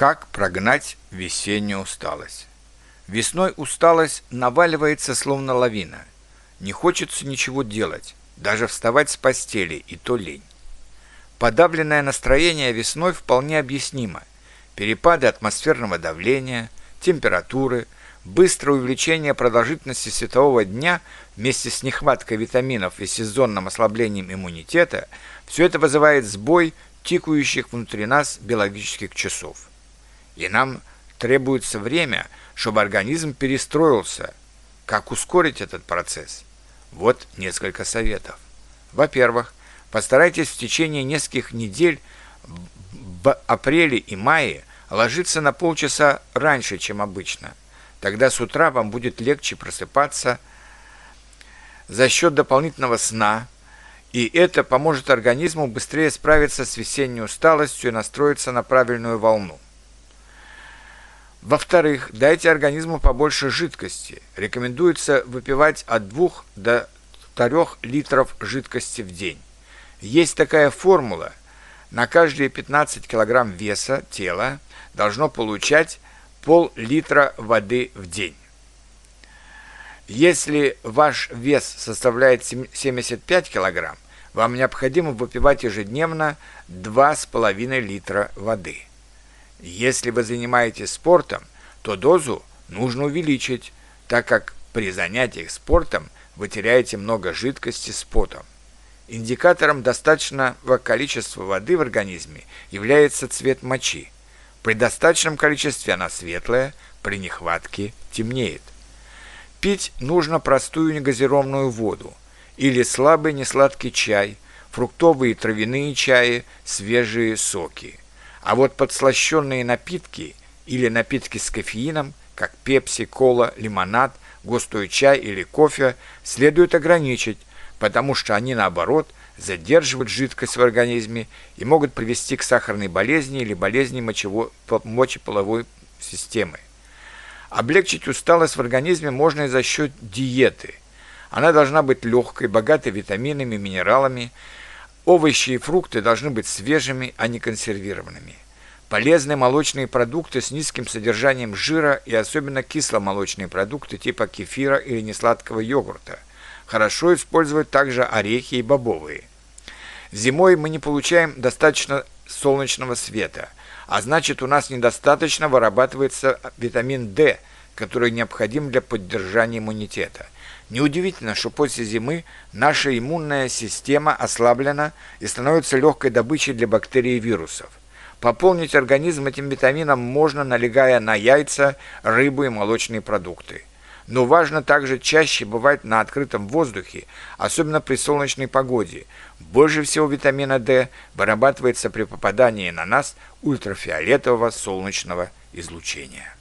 Как прогнать весеннюю усталость? Весной усталость наваливается словно лавина. Не хочется ничего делать, даже вставать с постели, и то лень. Подавленное настроение весной вполне объяснимо. Перепады атмосферного давления, температуры, быстрое увеличение продолжительности светового дня вместе с нехваткой витаминов и сезонным ослаблением иммунитета – все это вызывает сбой тикающих внутри нас биологических часов. И нам требуется время, чтобы организм перестроился. Как ускорить этот процесс? Вот несколько советов. Во-первых, постарайтесь в течение нескольких недель в апреле и мае ложиться на полчаса раньше, чем обычно. Тогда с утра вам будет легче просыпаться за счет дополнительного сна, и это поможет организму быстрее справиться с весенней усталостью и настроиться на правильную волну. Во-вторых, дайте организму побольше жидкости. Рекомендуется выпивать от 2 до 3 литров жидкости в день. Есть такая формула. На каждые 15 килограмм веса тела должно получать пол-литра воды в день. Если ваш вес составляет 75 килограмм, вам необходимо выпивать ежедневно 2,5 литра воды. Если вы занимаетесь спортом, то дозу нужно увеличить, так как при занятиях спортом вы теряете много жидкости с потом. Индикатором достаточного количества воды в организме является цвет мочи. При достаточном количестве она светлая, при нехватке темнеет. Пить нужно простую негазированную воду или слабый несладкий чай, фруктовые и травяные чаи, свежие соки. А вот подслащенные напитки или напитки с кофеином, как пепси, кола, лимонад, густой чай или кофе, следует ограничить, потому что они, наоборот, задерживают жидкость в организме и могут привести к сахарной болезни или болезни мочево- мочеполовой системы. Облегчить усталость в организме можно и за счет диеты. Она должна быть легкой, богатой витаминами, минералами, Овощи и фрукты должны быть свежими, а не консервированными. Полезные молочные продукты с низким содержанием жира и особенно кисломолочные продукты типа кефира или несладкого йогурта. Хорошо использовать также орехи и бобовые. Зимой мы не получаем достаточно солнечного света, а значит у нас недостаточно вырабатывается витамин D, который необходим для поддержания иммунитета – Неудивительно, что после зимы наша иммунная система ослаблена и становится легкой добычей для бактерий и вирусов. Пополнить организм этим витамином можно, налегая на яйца, рыбу и молочные продукты. Но важно также чаще бывать на открытом воздухе, особенно при солнечной погоде. Больше всего витамина D вырабатывается при попадании на нас ультрафиолетового солнечного излучения.